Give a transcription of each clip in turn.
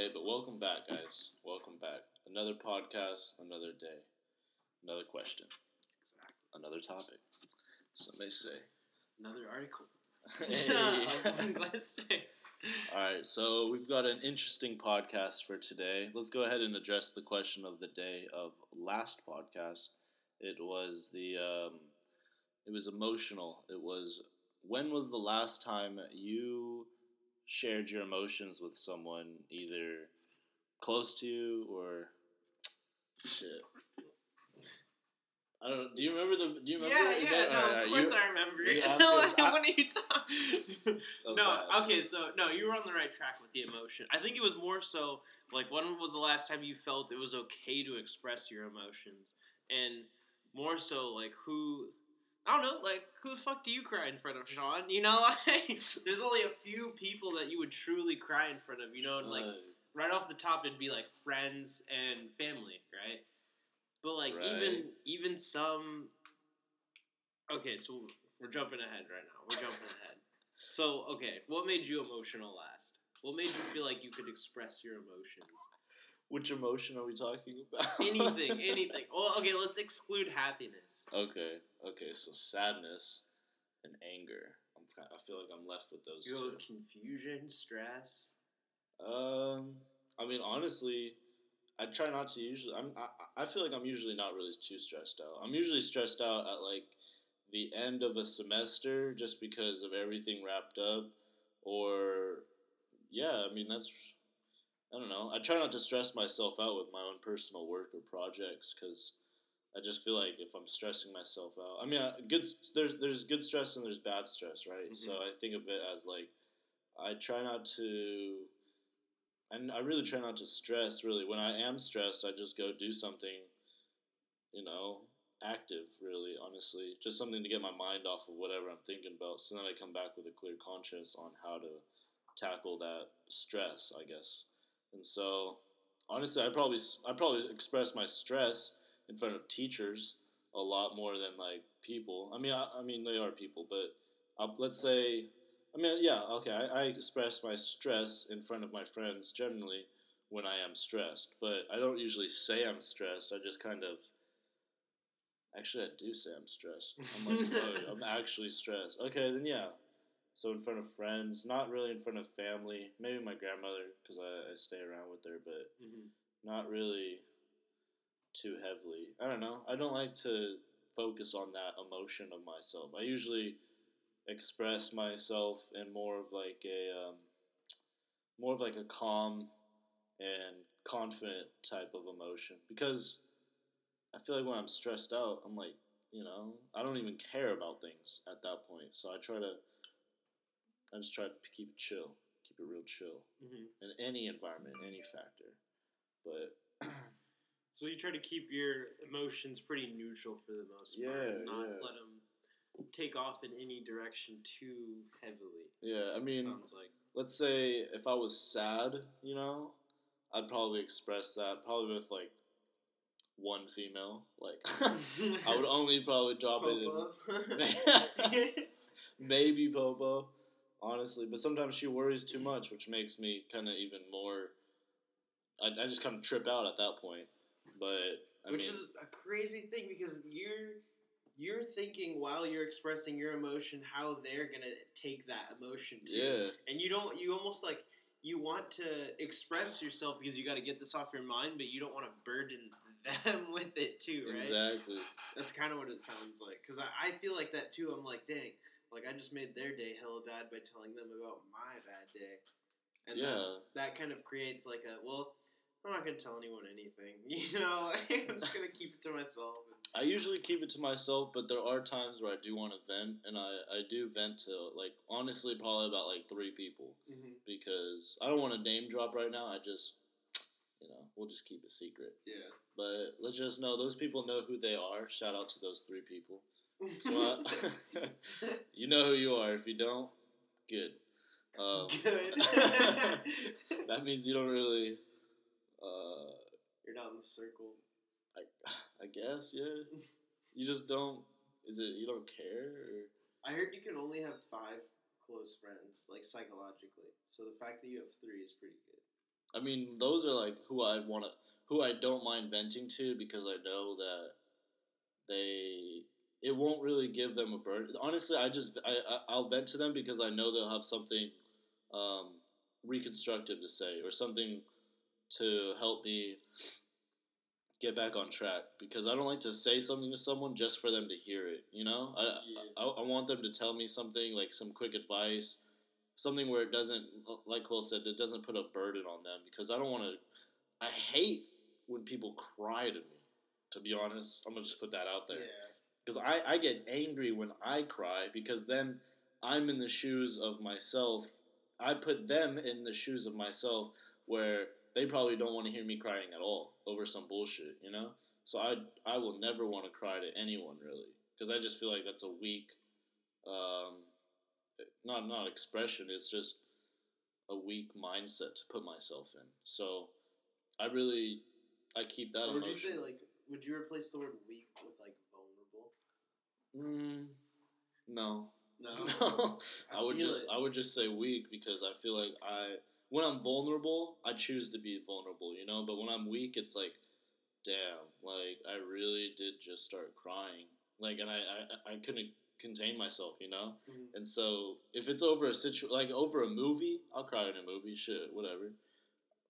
Hey, but welcome back, guys. Welcome back. Another podcast, another day, another question, Exactly. another topic. Some may say. Another article. Hey. Glass. All right, so we've got an interesting podcast for today. Let's go ahead and address the question of the day of last podcast. It was the um, it was emotional. It was when was the last time you shared your emotions with someone, either close to you or shit. I don't know. Do you remember the? Do you remember? yeah, yeah, no, of course you- I remember asked No, I- what are you talking? No, bad. okay, so no, you were on the right track with the emotion. I think it was more so like when was the last time you felt it was okay to express your emotions, and more so like who. I don't know, like who the fuck do you cry in front of, Sean? You know, like there's only a few people that you would truly cry in front of. You know, and like Uh, right off the top it'd be like friends and family, right? But like Right. even even some Okay, so we're jumping ahead right now. We're jumping ahead. So, okay, what made you emotional last? What made you feel like you could express your emotions? Which emotion are we talking about? Anything, anything. Well, okay, let's exclude happiness. Okay, okay, so sadness and anger. I'm kind I feel like I'm left with those You go two. with confusion, stress. Um, I mean, honestly, I try not to usually. I'm. I, I feel like I'm usually not really too stressed out. I'm usually stressed out at like the end of a semester, just because of everything wrapped up, or yeah. I mean, that's. I don't know. I try not to stress myself out with my own personal work or projects because I just feel like if I'm stressing myself out, I mean, I- good. There's there's good stress and there's bad stress, right? Mhm. So I think of it as like I try not to, and I really try not to stress. Really, when I am stressed, I just go do something, you know, active. Really, honestly, just something to get my mind off of whatever I'm thinking about. So then I come back with a clear conscience on how to tackle that stress, I guess. And so, honestly, I probably I probably express my stress in front of teachers a lot more than like people. I mean, I, I mean they are people, but uh, let's say, I mean, yeah, okay, I, I express my stress in front of my friends generally when I am stressed, but I don't usually say I'm stressed. I just kind of. Actually, I do say I'm stressed. I'm like, "Fuck, I'm actually stressed. Okay, then yeah. So in front of friends, not really in front of family. Maybe my grandmother because I, I stay around with her, but Mm-hmm. not really too heavily. I don't know. I don't like to focus on that emotion of myself. I usually express myself in more of like a um, more of like a calm and confident type of emotion because I feel like when I'm stressed out, I'm like, you know, I don't even care about things at that point. So I try to I just try to keep it chill, keep it real chill Mm-hmm. in any environment, any factor. But So you try to keep your emotions pretty neutral for the most part, Yeah, and not yeah. let them take off in any direction too heavily. yeah, I mean, sounds like. let's say if I was sad, you know, I'd probably express that probably with like one female. Like I would only probably drop it in maybe Popo, honestly. But sometimes she worries too much, which makes me kind of even more. I, I just kind of trip out at that point. But I Which mean, is a crazy thing because you're you're thinking while you're expressing your emotion how they're gonna take that emotion too, yeah, and you don't. You almost like you want to express yourself because you got to get this off your mind, but you don't want to burden them with it too, right? exactly. That's kind of what it sounds like. Because I, I feel like that too. I'm like, dang, like I just made their day hella bad by telling them about my bad day, and Yeah. that's, that kind of creates like a well. I'm not gonna tell anyone anything, you know. I'm just gonna keep it to myself. I usually keep it to myself, but there are times where I do want to vent, and I, I do vent to like honestly probably about like three people Mm-hmm. because I don't want to name drop right now. I just you know we'll just keep it secret. Yeah. But let's just know those people know who they are. Shout out to those three people. So I, you know who you are. If you don't, good. Um, Good. that means you don't really. Uh, You're not in the circle. I, I guess yeah. You just don't. Is it you don't care? Or? I heard you can only have five close friends, like psychologically. So the fact that you have three is pretty good. I mean, those are like who I want to, who I don't mind venting to because I know that they, it won't really give them a burden. Honestly, I just, I, I I'll vent to them because I know they'll have something, um, reconstructive to say or something to help me get back on track because I don't like to say something to someone just for them to hear it. You know, I, Yeah. I, I want them to tell me something like some quick advice, something where it doesn't, like Cole said, it doesn't put a burden on them because I don't want to. I hate when people cry to me. To be honest, I'm gonna just put that out there because I, I get angry when I cry because then I'm in the shoes of myself. I put them in the shoes of myself where they probably don't want to hear me crying at all over some bullshit, you know? So I, I will never want to cry to anyone really because I just feel like that's a weak, um, not not expression. It's just a weak mindset to put myself in. So I really I keep that. Would you say like? Would you replace the word weak with? Mm, no. No. No, I, would just it. I would just say weak because I feel like I when I'm vulnerable, I choose to be vulnerable, you know. But when I'm weak, it's like, damn, like I really did just start crying, like, and I I, I couldn't contain myself, you know. Mhm. And so if it's over a situ like over a movie, I'll cry in a movie, shit, whatever,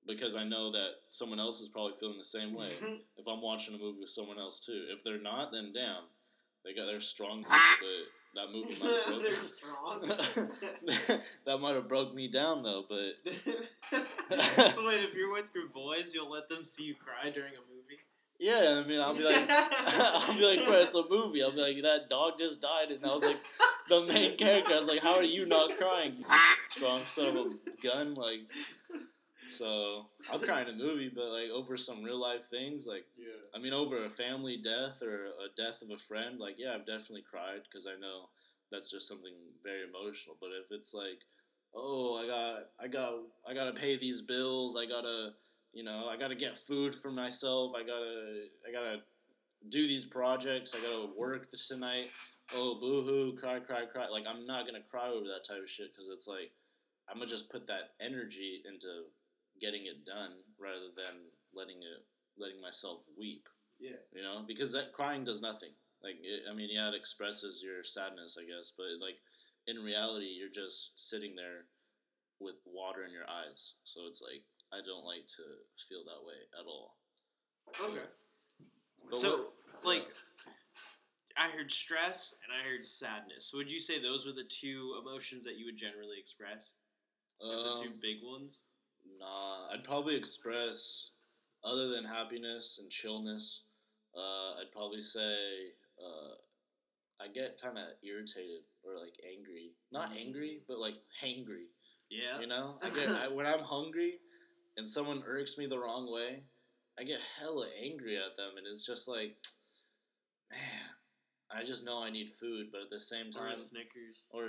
because I know that someone else is probably feeling the same way. if I'm watching a movie with someone else too, if they're not, then damn, they got they're strong, but that movie might have broke that might have broke me down though, but so wait, if you're with your boys, you'll let them see you cry during a movie? yeah, I mean, I'll be like, I'll be like, it's a movie. I'll be like, that dog just died, and I was like, the main character. I was like, how are you not crying? Strong son of a gun, like. So cry in a movie, but like over some real life things, like yeah. I mean, over a family death or a death of a friend, like yeah, I've definitely cried because I know that's just something very emotional. But if it's like, oh, I got, I got, I gotta pay these bills, I gotta, you know, I gotta get food for myself, I gotta, I gotta do these projects, I gotta work this tonight. Oh, boohoo, cry, cry, cry. Like I'm not gonna cry over that type of shit because it's like I'm gonna just put that energy into getting it done rather than letting it letting myself weep Yeah. you know because that crying does nothing like it, i mean yeah it expresses your sadness i guess but like in reality you're just sitting there with water in your eyes so it's like i don't like to feel that way at all Okay. But so, like, I heard stress and I heard sadness. So would you say those were the two emotions that you would generally express? Like the two um, big ones? Nah i'd probably express other than happiness and chillness uh, i'd probably say uh, i get kind of irritated or like angry. Not angry but like hangry. Yeah. You know, I get I, when I'm hungry and someone irks me the wrong way, I get hella angry at them, and it's just like, man, I just know I need food, but at the same Or time, a Snickers. or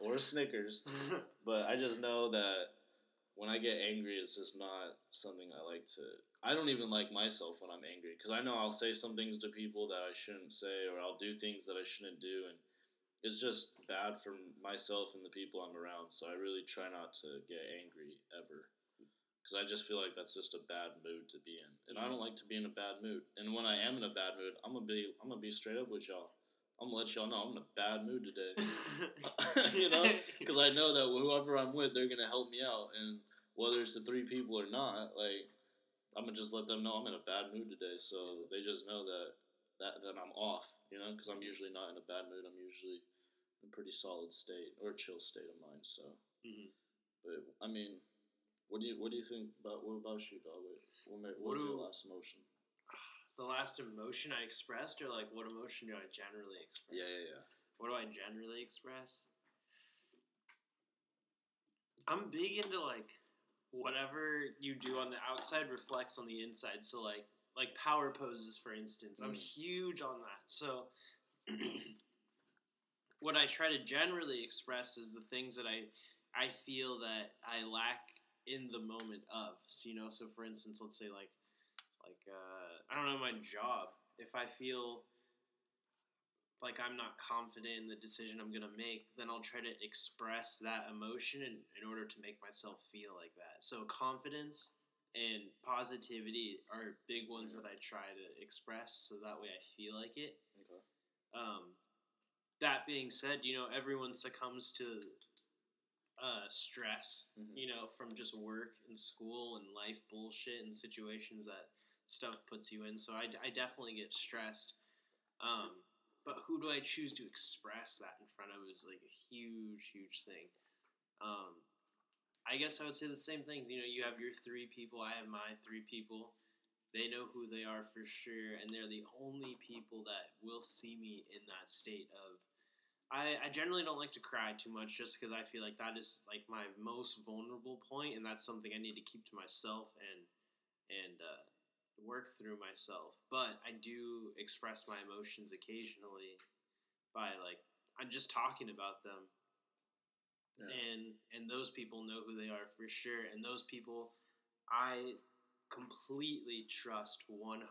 or Snickers, but I just know that when I get angry, it's just not something I like to. I don't even like myself when I'm angry because I know I'll say some things to people that I shouldn't say, or I'll do things that I shouldn't do, and it's just bad for myself and the people I'm around. So I really try not to get angry ever because I just feel like that's just a bad mood to be in, and I don't like to be in a bad mood. And when I am in a bad mood, I'm gonna be I'm gonna be straight up with y'all. I'm gonna let y'all know I'm in a bad mood today. you know, because I know that whoever I'm with, they're gonna help me out, and whether it's the three people or not, like I'm gonna just let them know I'm in a bad mood today, so they just know that that that I'm off, you know, because I'm usually not in a bad mood. I'm usually in a pretty solid state or a chill state of mind. So, Mhm. but I mean, what do you what do you think about what about you, dog? What, what, what What was your last emotion? the last emotion I expressed, or like what emotion do I generally express? Yeah, yeah, yeah. What do I generally express? I'm big into like whatever you do on the outside reflects on the inside. So like like power poses for instance. I'm Mm. huge on that. So what I try to generally express is the things that I I feel that I lack in the moment of. So, you know, so for instance, let's say like like uh, I don't know my job. If I feel like I'm not confident in the decision I'm gonna make, then I'll try to express that emotion in, in order to make myself feel like that. So confidence and positivity are big ones that I try to express so that way I feel like it. Okay. Um, that being said, you know, everyone succumbs to uh, stress, Mhm. you know, from just work and school and life bullshit and situations that stuff puts you in. So I, I definitely get stressed. Um, but who do I choose to express that in front of is like a huge, huge thing. Um, I guess I would say the same things. You know, you have your three people, I have my three people. They know who they are for sure, and they're the only people that will see me in that state of. I, I generally don't like to cry too much just because I feel like that is like my most vulnerable point, and that's something I need to keep to myself and and uh, work through myself. But I do express my emotions occasionally by like I'm just talking about them Yeah. and and those people know who they are for sure and those people i completely trust 100%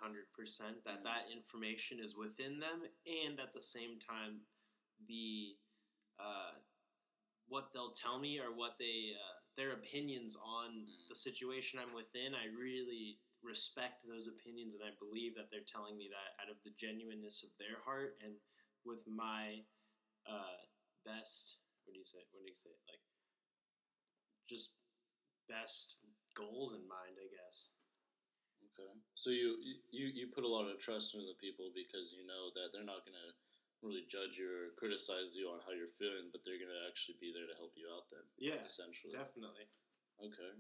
that that information is within them and at the same time the uh, what they'll tell me or what they uh, their opinions on Mm. the situation i'm within i really respect those opinions and i believe that they're telling me that out of the genuineness of their heart and with my uh, best what do you say what do you say like just best goals in mind i guess Okay. So you you you put a lot of trust in the people because you know that they're not gonna really judge you or criticize you on how you're feeling, but they're gonna actually be there to help you out. Then yeah essentially. definitely Okay.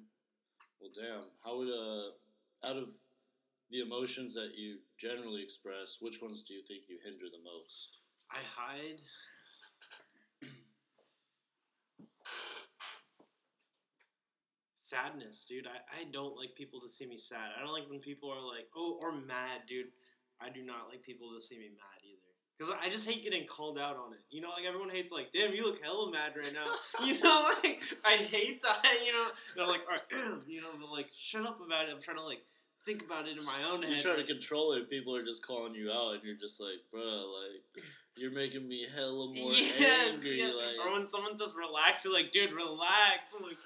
Well, damn. How would uh out of the emotions that you generally express, which ones do you think you hinder the most? i hide sadness dude I, I don't like people to see me sad i don't like when people are like oh or mad dude i do not like people to see me mad either because I just hate getting called out on it. You know, like everyone hates, like, damn, you look hella mad right now. you know, like I hate that. You know, and I'm like, all right, you know, but like, shut up about it. I'm trying to like think about it in my own head. You try to control it, people are just calling you out, and you're just like, bruh, like, you're making me hella more yes, angry. yeah. Like, or when someone says relax, you're like, dude, relax. I'm like,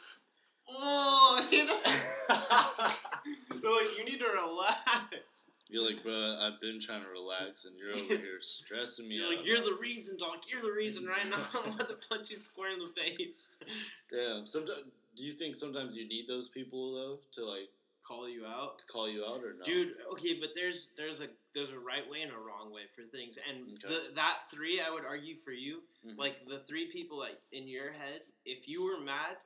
oh, you know? they're like, you need to relax. you're like, bruh, I've been trying to relax, and you're over here stressing me You're out. like, you're the reason, dog. You're the reason right now. I'm about to punch you square in the face. Damn. Sometimes, do you think sometimes you need those people though to like Call you out. call you out or no? Dude, okay, but there's there's a there's a right way and a wrong way for things, and Okay. the, that three I would argue for you, Mhm. like the three people like in your head, if you were mad,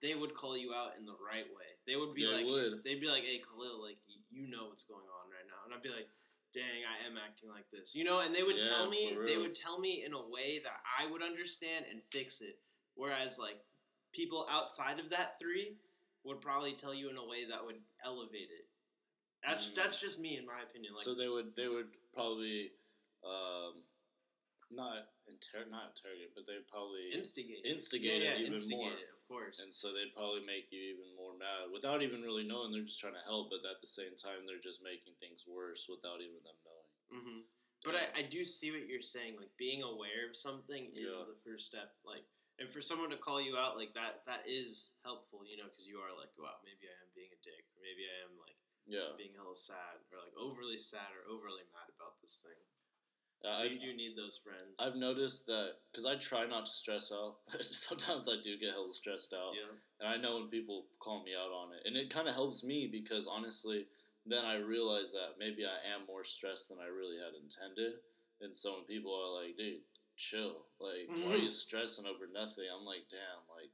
they would call you out in the right way. They would be They like, would. they'd be like, "Hey, Khalil, like you know what's going on right now," and I'd be like, "Dang, I am acting like this," you know. And they would Yeah, tell me, they would tell me in a way that I would understand and fix it. Whereas like people outside of that three would probably tell you in a way that would elevate it. That's Mm. that's just me in my opinion. Like so they would they would probably um, not inter- not interrogate, but they'd probably instigate, it. instigate yeah, it yeah, even instigate more. it, of course. and so they'd probably make you even more mad without even really knowing. They're just trying to help, but at the same time, they're just making things worse without even them knowing. hmm But I, I do see what you're saying. Like being aware of something is Yeah. the first step. Like, and for someone to call you out like that, that is helpful. You know, because you are like, wow, maybe I am being a dick, or maybe I am like yeah, being hella sad, or like overly sad, or overly mad about this thing. Uh, so I, you do need those friends. I've noticed that because I try not to stress out. Sometimes I do get hella stressed out. yeah. And I know when people call me out on it. And it kind of helps me because honestly, then I realize that maybe I am more stressed than I really had intended. And so when people are like, dude, chill. Like, why are you stressing over nothing? I'm like, damn, like,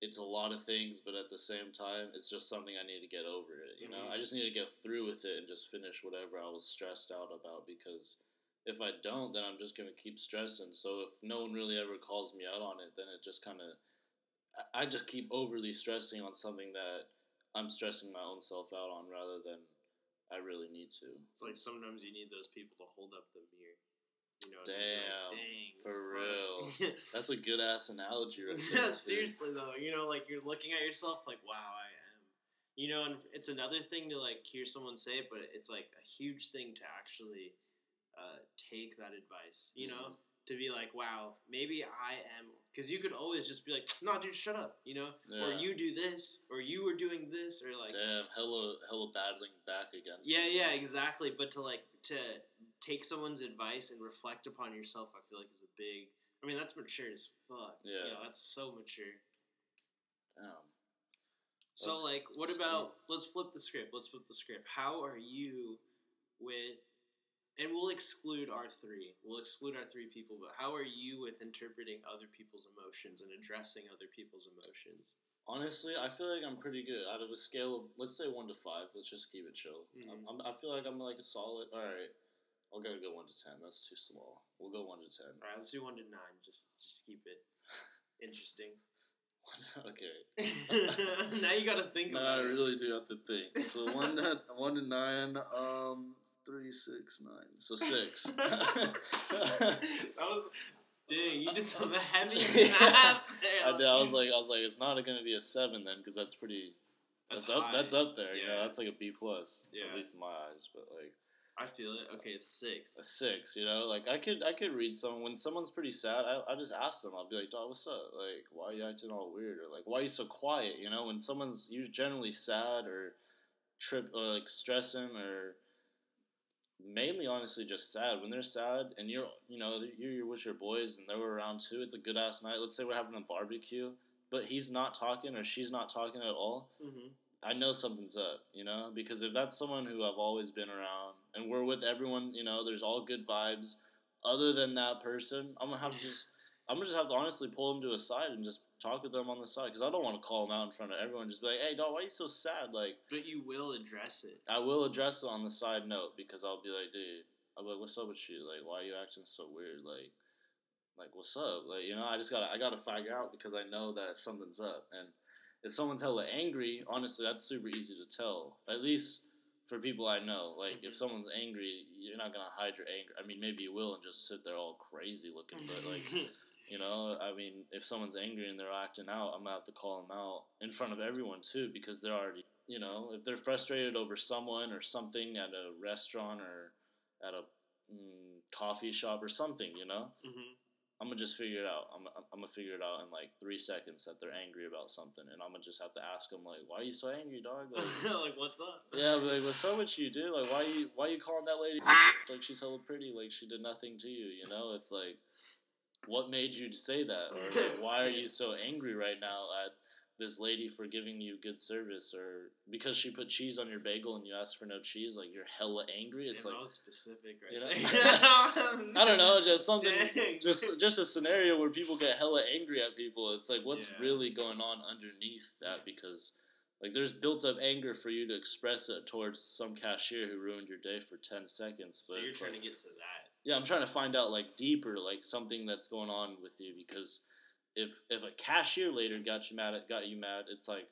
it's a lot of things, but at the same time, it's just something I need to get over it. You know, Mhm. I just need to get through with it and just finish whatever I was stressed out about because if I don't, then I'm just gonna keep stressing. So if no one really ever calls me out on it, then it just kind of I- I just keep overly stressing on something that I'm stressing my own self out on rather than I really need to. It's like sometimes you need those people to hold up the mirror. You know, Damn, be like, dang, for fuck." real. That's a good ass analogy right there. yeah, seriously though, you know, like you're looking at yourself like, wow, I am. You know, and it's another thing to like hear someone say it, but it's like a huge thing to actually uh, take that advice. You know, to be like, wow, maybe I am. Because you could always just be like, no, dude, shut up, you know? Or you do this, or you were doing this, or like. Damn, hella, hella battling back against. Yeah, yeah, exactly. But to like to take someone's advice and reflect upon yourself, I feel like is a big. I mean, that's mature as fuck. Yeah. you know, that's so mature. Damn. So, like, what about? Let's flip the script. Let's flip the script. How are you with? And we'll exclude our three. We'll exclude our three people. But how are you with interpreting other people's emotions and addressing other people's emotions? Honestly, I feel like I'm pretty good. Out of a scale of, let's say one to five, let's just keep it chill. Mhm. I'm, I feel like I'm like a solid. All right, I'll gotta go one to ten. That's too small. We'll go one to ten. All right, let's do one to nine. Just, just keep it interesting. okay. now you got to think No, I really do have to think. So one to one to nine. Um, three, six, nine. So six. that was, dang, you did some heavy Yeah. math there. I did. I was like, I was like, it's not gonna be a seven then, because that's pretty. That's, up. high. That's up there. You know, Yeah. that's like a B plus. Yeah. At least in my eyes, but like I feel it. Okay, six. a six. You know, like I could I could read someone when someone's pretty sad. I, I just ask them. I'll be like, dog, what's up? Like, why are you acting all weird? Or like, why are you so quiet? You know, when someone's you generally sad or trip or like stressing or mainly honestly just sad when they're sad and you're you know you're, you're with your boys and they were around too it's a good ass night let's say we're having a barbecue but he's not talking or she's not talking at all Mm-hmm. I know something's up, you know, because if that's someone who I've always been around and we're with everyone, you know, there's all good vibes. Other than that person, I'm gonna have to just, I'm gonna just have to honestly pull them to a side and just talk with them on the side because I don't want to call them out in front of everyone. Just be like, hey, dog, why are you so sad? Like, But you will address it. I will address it on the side note because I'll be like, dude, I'll be like, what's up with you? Like, why are you acting so weird? Like, like what's up? Like, you know, I just gotta, I gotta figure out because I know that something's up. And if someone's hella angry, honestly, that's super easy to tell. At least for people I know. Like, if Mhm. someone's angry, you're not gonna hide your anger. I mean, maybe you will and just sit there all crazy looking, but like. You know, I mean, if someone's angry and they're acting out, I'm gonna have to call them out in front of everyone too, because they're already, you know, if they're frustrated over someone or something at a restaurant or at a mm, coffee shop or something, you know, hmm I'm gonna just figure it out. I'm, I'm, I'm gonna figure it out in like three seconds that they're angry about something, and I'm gonna just have to ask them like, "Why are you so angry, dog?" Like, like, what's up? yeah, but like, what's up with you, dude? Like, why you why you calling that lady ah! like she's hella pretty? Like she did nothing to you, you know? It's like, what made you say that, or like, why are you so angry right now at this lady for giving you good service, or because she put cheese on your bagel and you asked for no cheese? Like you're hella angry. It's Damn, like specific right you know? I don't know, just something. Dang. Just, just a scenario where people get hella angry at people. It's like, what's Yeah. really going on underneath that? Because, like, there's built up anger for you to express it towards some cashier who ruined your day for ten seconds. So but you're trying like- to get to that. yeah, I'm trying to find out like deeper, like something that's going on with you. Because if if a cashier later got you mad, at, got you mad, it's like,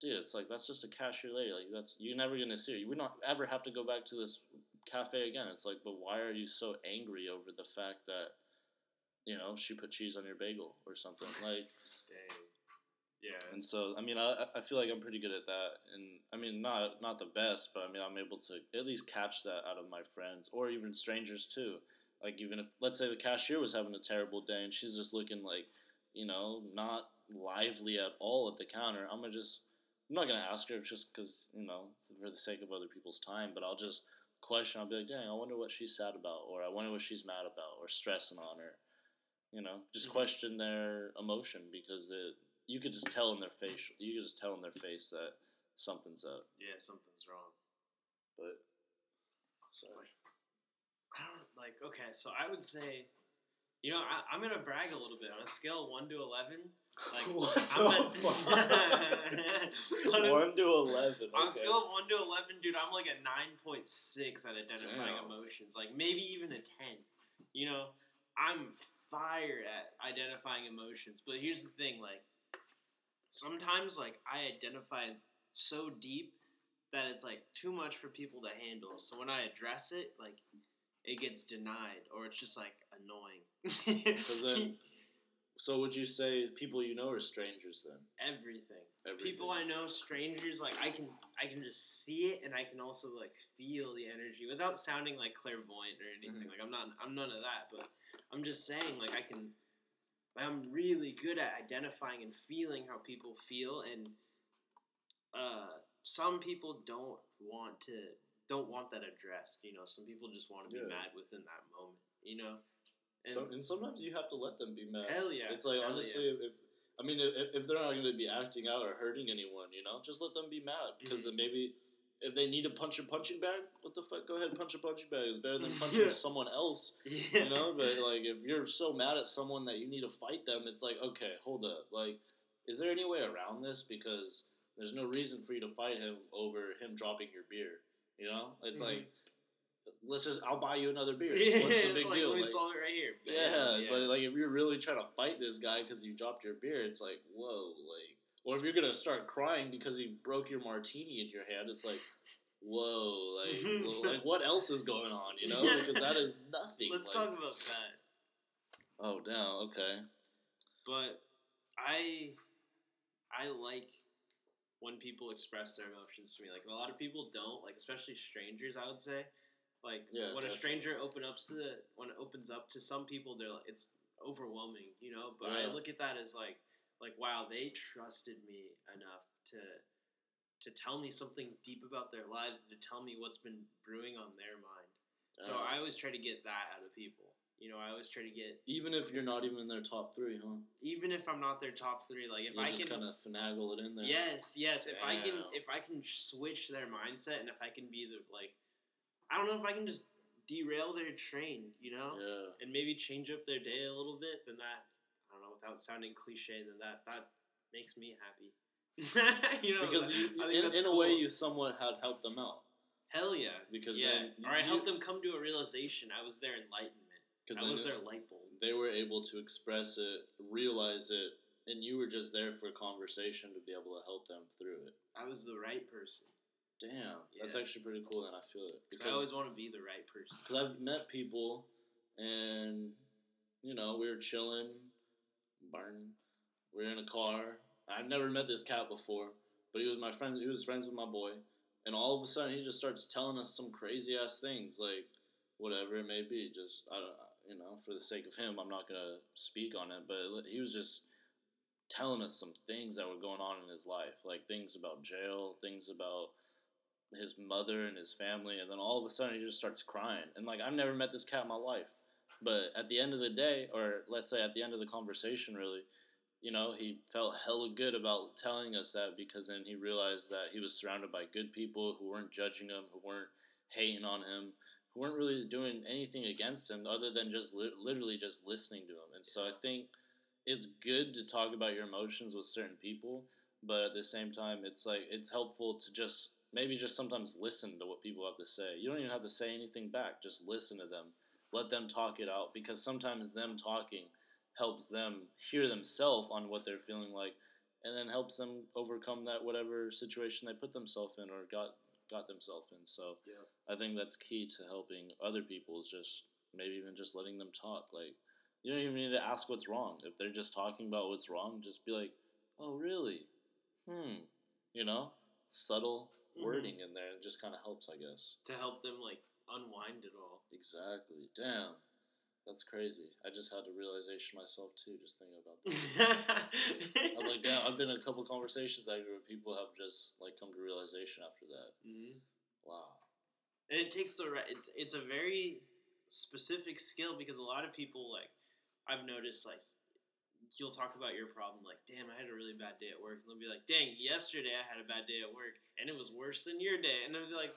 dude, it's like that's just a cashier lady. Like that's you're never gonna see her. You would not ever have to go back to this cafe again. It's like, but why are you so angry over the fact that, you know, she put cheese on your bagel or something like? Dang. Yeah. And so, I mean, I, I feel like I'm pretty good at that. And I mean, not not the best, but I mean, I'm able to at least catch that out of my friends or even strangers too. Like even if let's say the cashier was having a terrible day and she's just looking like, you know, not lively at all at the counter, I'm gonna just I'm not gonna ask her just because you know for the sake of other people's time, but I'll just question. I'll be like, dang, I wonder what she's sad about, or I wonder what she's mad about, or stressing on her. You know, just Mhm. question their emotion because the you could just tell in their face. You could just tell in their face that something's up. Yeah, something's wrong. But sorry. I don't like. Okay, so I would say, you know, I, I'm gonna brag a little bit on a scale of one to eleven. Like What I'm at, a, One to eleven. on a okay. scale of one to eleven, dude, I'm like a nine point six at identifying Damn. emotions. Like maybe even a ten. You know, I'm fired at identifying emotions. But here's the thing, like sometimes like I identify so deep that it's like too much for people to handle. So when I address it, like it gets denied or it's just like annoying. So then, So would you say people you know are strangers then? Everything. Everything. People I know, strangers, like I can I can just see it and I can also like feel the energy without sounding like clairvoyant or anything. Mhm. Like I'm not I'm none of that, but I'm just saying like I can like, I'm really good at identifying and feeling how people feel and uh some people don't want to don't want that addressed, you know. Some people just want to be Yeah. mad within that moment, you know. And So, and sometimes you have to let them be mad. hell yeah. It's like honestly, if I mean, if, if they're not going to be acting out or hurting anyone, you know, just let them be mad because Mhm. then maybe if they need to punch a punching bag, what the fuck? Go ahead, punch a punching bag. It's better than punching someone else, yeah. you know. But like, if you're so mad at someone that you need to fight them, it's like, okay, hold up. Like, is there any way around this? Because there's no reason for you to fight him over him dropping your beer. You know, it's Mhm. like, let's just, I'll buy you another beer. Yeah, What's the big like, deal? Let me Like, solve it right here. yeah, Bam, but like if you're really trying to fight this guy because you dropped your beer, it's like whoa, like or if you're gonna start crying because he broke your martini in your hand, it's like whoa, like well, like what else is going on, you know? Because that is nothing. Let's like- talk about that. Oh, damn. Okay. But I I like when people express their emotions to me. Like a lot of people don't, like especially strangers, I would say. Like Yeah, when a stranger open up to when it opens up to some people, they're like, it's overwhelming, you know. But I look at that as like like wow, they trusted me enough to to tell me something deep about their lives, to tell me what's been brewing on their mind. So Uh, I always try to get that out of people. You know, I always try to get even if you're not even in their top three, huh? even if I'm not their top three, like if you I just can kind of finagle it in there. Yes, yes. If I can, if I can switch their mindset, and if I can be the like, I don't know if I can just derail their train, you know, Yeah. and maybe change up their day a little bit. Then that, I don't know, without sounding cliche, then that that makes me happy. you know, Because you, in, in a way, you somewhat had helped them out. hell yeah, Because yeah, then or I helped them come to a realization. I was their enlightenment. Because I was their light bulb. they were able to express it, realize it, and you were just there for conversation to be able to help them through it. I was the right person. Damn, that's Yeah. actually pretty cool, and I feel it Because I always want to be the right person. because I've met people, and you know we were chilling, we are in a car. I've never met this cat before, but he was my friend. He was friends with my boy, and all of a sudden he just starts telling us some crazy ass things, like whatever it may be. Just I don't, you know, for the sake of him, I'm not gonna speak on it, but he was just telling us some things that were going on in his life, like things about jail, things about his mother and his family, and then all of a sudden he just starts crying. And like I've never met this cat in my life, but at the end of the day, or let's say at the end of the conversation, really, you know, he felt hella good about telling us that because then he realized that he was surrounded by good people who weren't judging him, who weren't hating on him, who weren't really doing anything against him other than just li- literally just listening to him. And so I think it's good to talk about your emotions with certain people, but at the same time, it's like it's helpful to just maybe just sometimes listen to what people have to say. You don't even have to say anything back; just listen to them, let them talk it out, because sometimes them talking helps them hear themselves on what they're feeling like, and then helps them overcome that whatever situation they put themselves in or got got themselves in. So Yeah. I think that's key to helping other people is just maybe even just letting them talk. Like you don't even need to ask what's wrong. If they're just talking about what's wrong, just be like, "Oh, really? Hmm." You know, subtle Mhm. wording in there. It just kind of helps, I guess. to help them like unwind it all. Exactly. Damn. That's crazy. I just had a realization myself too, just thinking about that. I was like, damn, I've been in a couple conversations here where people have just like come to realization after that. Mhm. Wow. And it takes the right. It's it's a very specific skill because a lot of people like I've noticed like you'll talk about your problem like damn I had a really bad day at work. And they'll be like dang yesterday I had a bad day at work and it was worse than your day. And I'll be like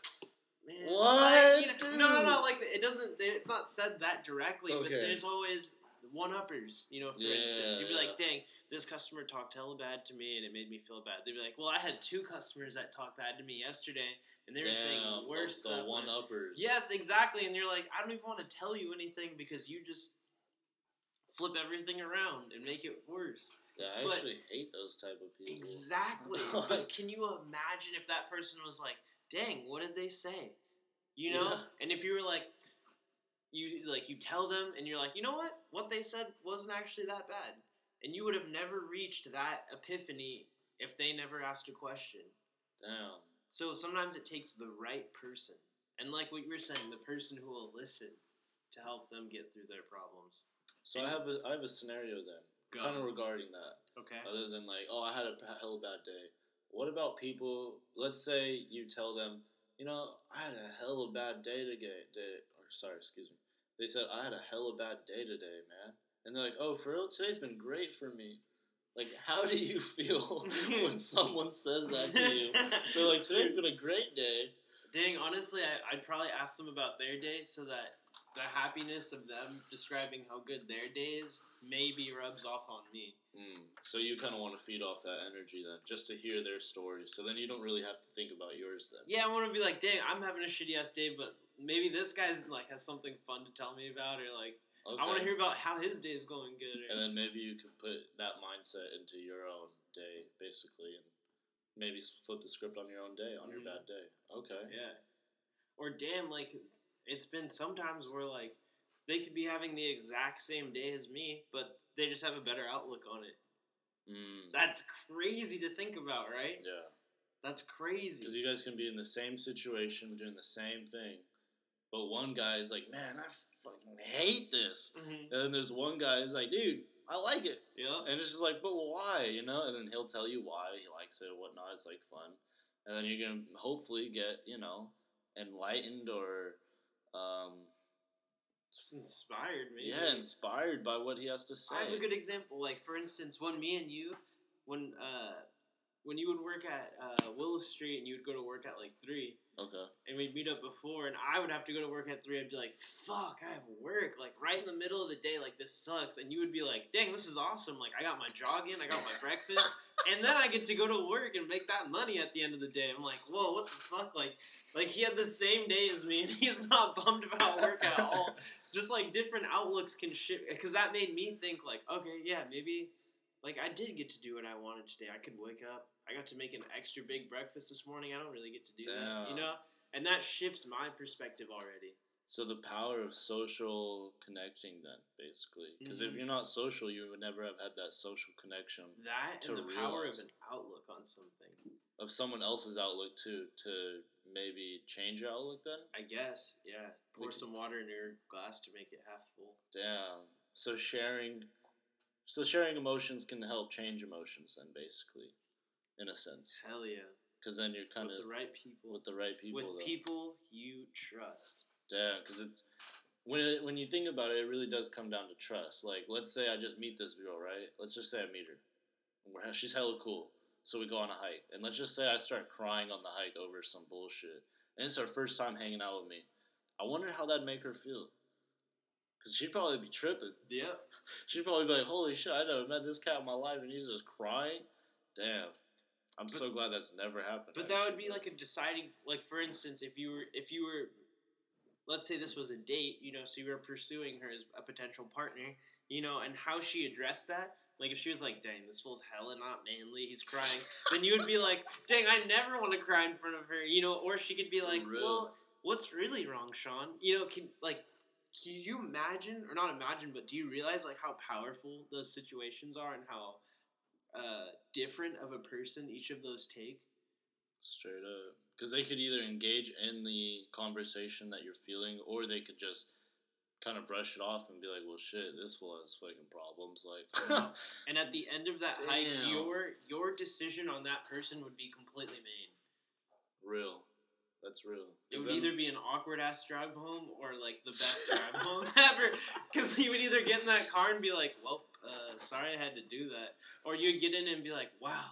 man What, like, you know- no no no like it doesn't it's not said that directly but there's always one uppers you know for instance. You'd be Yeah. like dang this customer talked hella bad to me and it made me feel bad. They'd be like well I had two customers that talked bad to me yesterday and they were saying worse the, stuff the one uppers. Yes, exactly. And you're like, I don't even want to tell you anything because you just flip everything around and make it worse. Yeah, I But- actually hate those type of people. Exactly. but can you imagine if that person was like, "Dang, what did they say?" You know? Yeah. And if you were like you like you tell them and you're like, "You know what? What they said wasn't actually that bad." and you would have never reached that epiphany if they never asked a question. Damn. So sometimes it takes the right person, and like what you were saying, the person who will listen to help them get through their problems. So I have a I have a scenario then, kind of regarding that. Okay. Other than like, oh, I had a hell of a bad day. What about people? Let's say you tell them, you know, I had a hell of a bad day today. Day, or sorry, excuse me. They said I had a hell of a bad day today, man. And they're like, oh, for real, today's been great for me. Like, how do you feel when someone says that to you? They're like, today's been a great day. Dang, honestly, I, I'd probably ask them about their day so that the happiness of them describing how good their day is maybe rubs off on me. Mm. So you kind of want to feed off that energy then, just to hear their stories. So then you don't really have to think about yours then. Yeah, I want to be like, dang, I'm having a shitty ass day, but maybe this guy's like has something fun to tell me about, or like Okay. I want to hear about how his day is going good. Or, And then maybe you can put that mindset into your own day, basically, and maybe flip the script on your own day, on your Mhm. bad day. Okay. yeah, or damn, like it's been sometimes where like they could be having the exact same day as me, but they just have a better outlook on it. Mm. That's crazy to think about, right? Yeah. That's crazy. Because you guys can be in the same situation, doing the same thing, but one guy is like, man, I fucking hate this. hmm And then there's one guy who's like, dude, I like it. Yeah. And it's just like, but why? You know? And then he'll tell you why he likes it or whatnot. It's like fun. And then you're going to hopefully get, you know, enlightened or, um, Just inspired, me. yeah, inspired by what he has to say. I have a good example. Like for instance, when me and you, when uh, when you would work at uh, Willow Street and you would go to work at like three, Okay. and we'd meet up before, and I would have to go to work at three. I'd be like, "Fuck, I have work!" Like right in the middle of the day, like this sucks. And you would be like, "Dang, this is awesome! Like I got my jog in, I got my breakfast, and then I get to go to work and make that money at the end of the day." I'm like, "Whoa, what the fuck?" Like, like he had the same day as me, and he's not bummed about work at all. Just like different outlooks can shift, because that made me think like, okay, yeah, maybe. Like I did get to do what I wanted today. I could wake up. I got to make an extra big breakfast this morning. I don't really get to do that, you know. And that shifts my perspective already. So the power of social connecting, then, basically. Because if Mhm. you're not social, you would never have had that social connection That To and the power realize. of an outlook on something. of someone else's outlook, too, to maybe change your outlook then? I guess, yeah. Pour some water in your glass to make it half full. Damn. So sharing, so sharing emotions can help change emotions then, basically, in a sense. Hell yeah. Because then you're kind of With of the right people. with the right people. With though. people you trust. Yeah, because it's when it, when you think about it, it really does come down to trust. Like, let's say I just meet this girl, right? Let's just say I meet her. And we're, she's hella cool, so we go on a hike, and let's just say I start crying on the hike over some bullshit, and it's her first time hanging out with me. I wonder how that'd make her feel. Cause she'd probably be tripping. Yeah. She'd probably be like, "Holy shit! I never met this cat in my life, and he's just crying." Damn. I'm so glad that's never happened. But that would be like a deciding, like for instance, if you were, if you were, let's say this was a date, you know, so you were pursuing her as a potential partner, you know, and how she addressed that. Like if she was like, "Dang, this fool's hella not manly," he's crying, then you would be like, "Dang, I never want to cry in front of her," you know, or she could be like, real. "Well, what's really wrong, Sean?" You know, can like. Can you imagine, or not imagine, but do you realize like how powerful those situations are and how uh, different of a person each of those take? Straight up. Because they could either engage in the conversation that you're feeling, or they could just kind of brush it off and be like, well, shit, this fool has fucking problems. Like, And at the end of that hike, your your decision on that person would be completely made. real. That's real. It would then- either be an awkward ass drive home or like the best drive home ever. Because you would either get in that car and be like, "Well, uh, sorry I had to do that," or you'd get in and be like, "Wow,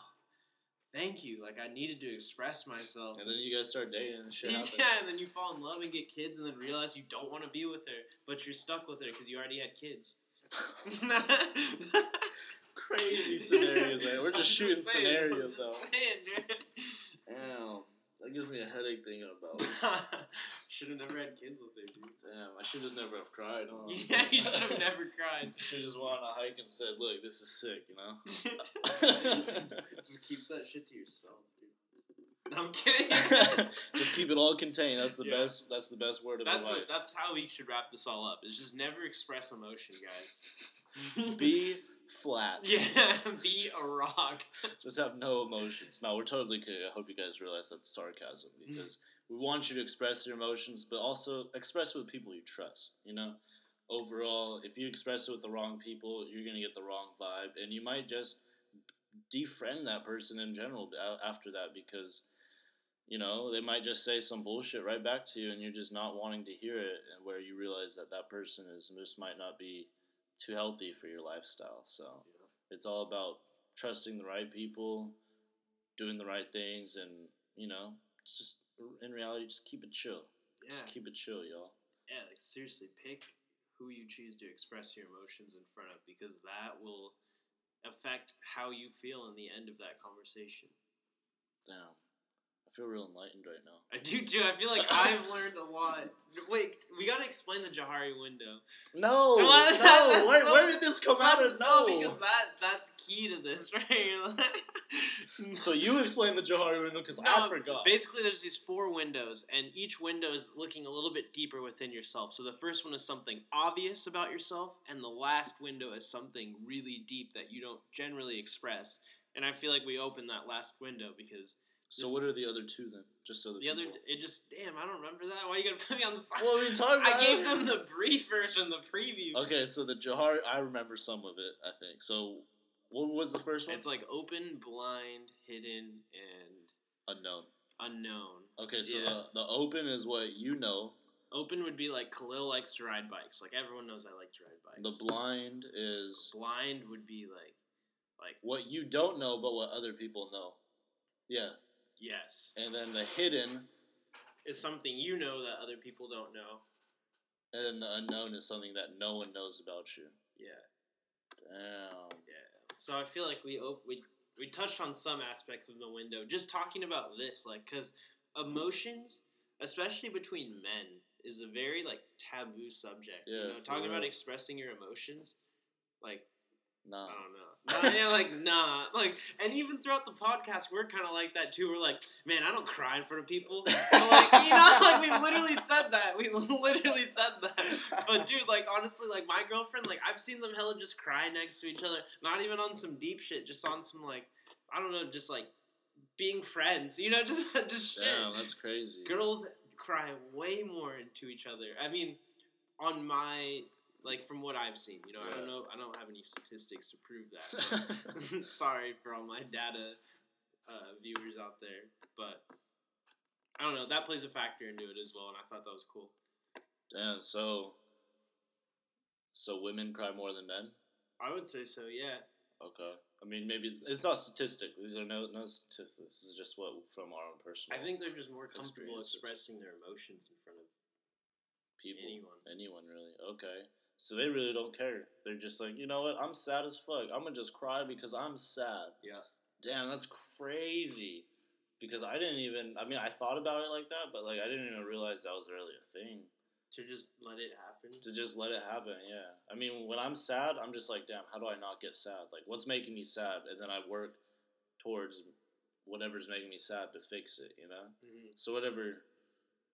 thank you. Like I needed to express myself." And then you guys start dating and shit yeah, and then you fall in love and get kids, and then realize you don't want to be with her, but you're stuck with her because you already had kids. Crazy scenarios, man. We're just shooting saying, scenarios, though. saying, dude. Damn. That gives me a headache thinking about it. Should have never had kids with her, dude. Damn, I should just never have cried, huh? Yeah, you should have never cried. Should just went on a hike and said, look, this is sick, you know? Just keep that shit to yourself, dude. No, I'm kidding. just keep it all contained. That's the Yeah. best. That's the best word of that's advice. what, that's how we should wrap this all up. Is just never express emotion, guys. Be flat. Yeah, be a rock. Just have no emotions. No, we're totally kidding. I hope you guys realize that's sarcasm because we want you to express your emotions, but also express it with people you trust. You know, overall, if you express it with the wrong people, you're gonna get the wrong vibe, and you might just defriend that person in general after that because you know they might just say some bullshit right back to you, and you're just not wanting to hear it, and where you realize that that person is just might not be too healthy for your lifestyle. So it's all about trusting the right people, doing the right things, and you know, it's just in reality, just keep it chill. Yeah, Just keep it chill, y'all. yeah. Like seriously, pick who you choose to express your emotions in front of because that will affect how you feel in the end of that conversation. I feel real enlightened right now. I do too. I feel like I've learned a lot. Wait, we gotta explain the Johari window. No, no. Where, so- where did this come out of? No, because that that's key to this, right? So you explain the Johari window because I forgot. Basically, there's these four windows, and each window is looking a little bit deeper within yourself. So the first one is something obvious about yourself, and the last window is something really deep that you don't generally express. And I feel like we opened that last window because so this- what are the other two then? Just so that the other, it just damn, I don't remember that. Why you gotta put me on the spot? Were you talking I gave them the brief version, the preview. Okay, so the Johari I remember some of it. I think. So, what was the first one? It's like open, blind, hidden, and Unknown. unknown. Okay, so Yeah. the, the open is what you know. Open would be like Khalil likes to ride bikes. Like everyone knows I like to ride bikes. The blind is blind would be like, like what you don't know, but what other people know. Yeah, yes, and then the hidden, is something you know that other people don't know. and then the unknown is something that no one knows about you. Yeah, Damn. yeah. So I feel like we op- we we touched on some aspects of the window. Just talking about this, like, because emotions, especially between men, is a very like taboo subject. you Yeah, know, for talking about expressing your emotions, like Nah. I don't know. Nah, yeah, like nah, like, and even throughout the podcast, we're kind of like that too. We're like, man, I don't cry in front of people. Like, you know, like we literally said that. We literally said that. But dude, like honestly, like my girlfriend, like I've seen them hella just cry next to each other. Not even on some deep shit, just on some like, I don't know, just like being friends. You know, just just shit. Damn, that's crazy. Girls cry way more into each other. I mean, on my like from what I've seen, you know, I don't know, I don't have any statistics to prove that. Sorry for all my data uh, viewers out there, but I don't know. That plays a factor into it as well, and I thought that was cool. Damn. So, so women cry more than men. I would say so. Yeah. Okay. I mean, maybe it's, it's not statistic. These are no no statistics. This is just what from our own personal. I think they're just more comfortable expressing their emotions in front of people, anyone. anyone really. Okay. So they really don't care. They're just like, you know what? I'm sad as fuck. I'm gonna just cry because I'm sad. Yeah. Damn, that's crazy. Because I didn't even. I mean, I thought about it like that, but like I didn't even realize that was really a thing. To just let it happen. To just let it happen. Yeah. I mean, when I'm sad, I'm just like, damn, how do I not get sad? Like, what's making me sad? And then I work towards whatever's making me sad to fix it. You know. Mhm. So whatever.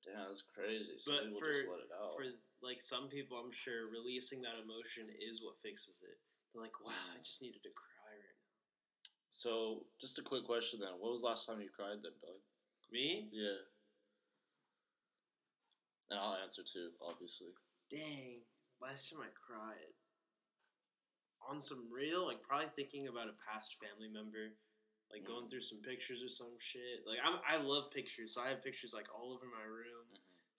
Damn, that's crazy. So But for just let it out. for like some people, I'm sure releasing that emotion is what fixes it. They're like, wow, I just needed to cry right now. So, just a quick question then. What was the last time you cried then, dog? Me? Yeah. And I'll answer too, obviously. Dang, last time I cried on some real, like probably thinking about a past family member, like going Mhm. through some pictures or some shit. Like I'm, I love pictures, so I have pictures like all over my room.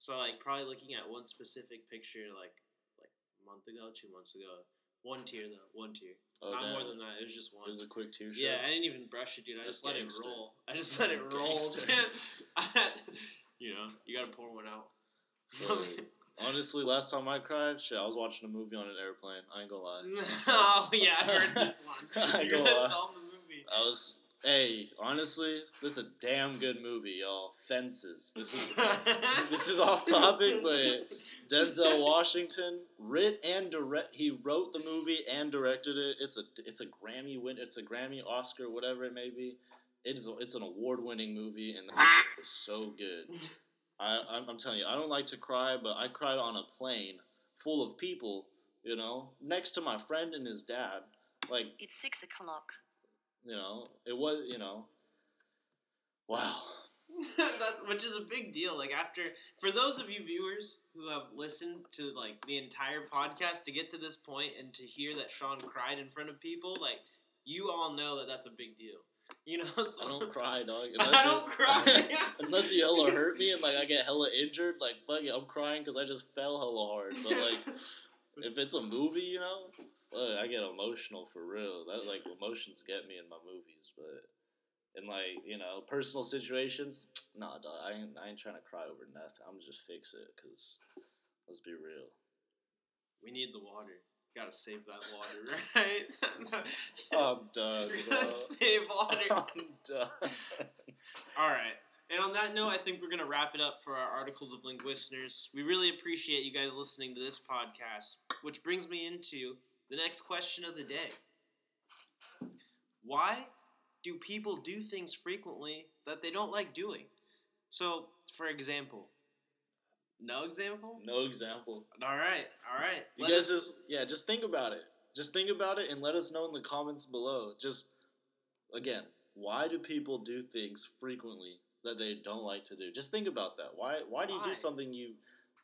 So like probably looking at one specific picture, like like a month ago, two months ago. One tear though, one tear. Oh, Not more than that. It was just one. It was a quick tear Yeah, shot. I didn't even brush it, dude. I That's just let gangster. it roll. I just let it roll, dude. You know, you gotta pour one out. Honestly, last time I cried, shit, I was watching a movie on an airplane. I ain't gonna lie. oh yeah, I heard this one. I You go gotta on. tell 'em the movie. I was, hey, honestly, this is a damn good movie, y'all. Fences. This is this is off topic, but Denzel Washington writ and direct. He wrote the movie and directed it. It's a it's a Grammy win. It's a Grammy, Oscar, whatever it may be. It is. A, it's an award winning movie, and the movie is so good. I I'm, I'm telling you, I don't like to cry, but I cried on a plane full of people. You know, next to my friend and his dad. Like It's six o'clock. You know, it was you know. Wow. that, which is a big deal. Like after, for those of you viewers who have listened to like the entire podcast to get to this point and to hear that Sean cried in front of people, like you all know that that's a big deal. You know, so I don't cry, dog. I don't you- cry. unless you hella hurt me and like I get hella injured, like fuck it, I'm crying because I just fell hella hard. But like, if it's a movie, you know, fuck, I get emotional for real. That like emotions get me in my movies, but in like you know personal situations, nah, dog. I ain't I ain't trying to cry over nothing. I'm just fix it because let's be real. we need the water. Gotta save that water, right? I'm done, gotta save water. I'm done. All right. And on that note, I think we're going to wrap it up for our Articles of Linguistners. We really appreciate you guys listening to this podcast, which brings me into the next question of the day. Why do people do things frequently that they don't like doing? So, for example, no example? No example. All right. All right. You Let guys us- just yeah, just think about it. Just think about it and let us know in the comments below. Just again, why do people do things frequently that they don't like to do? Just think about that. Why why do you Why? do something you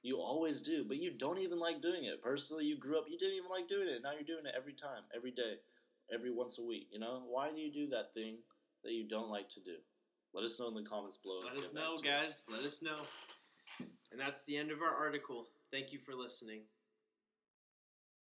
you always do, but you don't even like doing it? Personally, you grew up, you didn't even like doing it. Now you're doing it every time, every day, every once a week. You know why do you do that thing that you don't like to do? Let us know in the comments below. Let us know, guys. Let us know. And that's the end of our article. Thank you for listening.